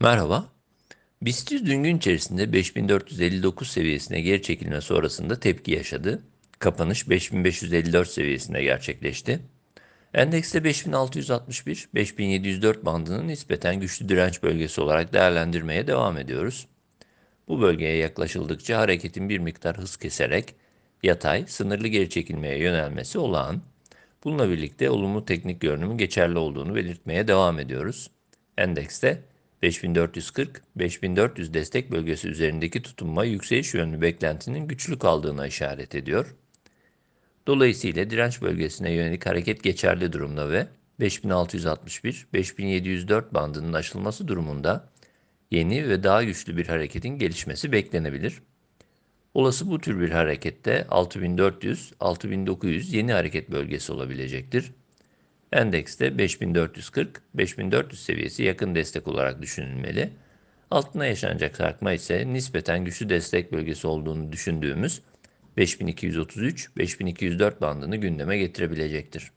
Merhaba. BIST 100 dün gün içerisinde 5459 seviyesine geri çekilme sonrasında tepki yaşadı. Kapanış 5554 seviyesinde gerçekleşti. Endekste 5661-5704 bandının nispeten güçlü direnç bölgesi olarak değerlendirmeye devam ediyoruz. Bu bölgeye yaklaşıldıkça hareketin bir miktar hız keserek yatay, sınırlı geri çekilmeye yönelmesi olağan. Bununla birlikte olumlu teknik görünümün geçerli olduğunu belirtmeye devam ediyoruz. Endekste 5440-5400 destek bölgesi üzerindeki tutunma yükseliş yönlü beklentinin güçlü kaldığına işaret ediyor. Dolayısıyla direnç bölgesine yönelik hareket geçerli durumda ve 5661-5704 bandının aşılması durumunda yeni ve daha güçlü bir hareketin gelişmesi beklenebilir. Olası bu tür bir harekette 6400-6900 yeni hareket bölgesi olabilecektir. Endekste 5440-5400 seviyesi yakın destek olarak düşünülmeli. Altına yaşanacak sarkma ise nispeten güçlü destek bölgesi olduğunu düşündüğümüz 5233-5204 bandını gündeme getirebilecektir.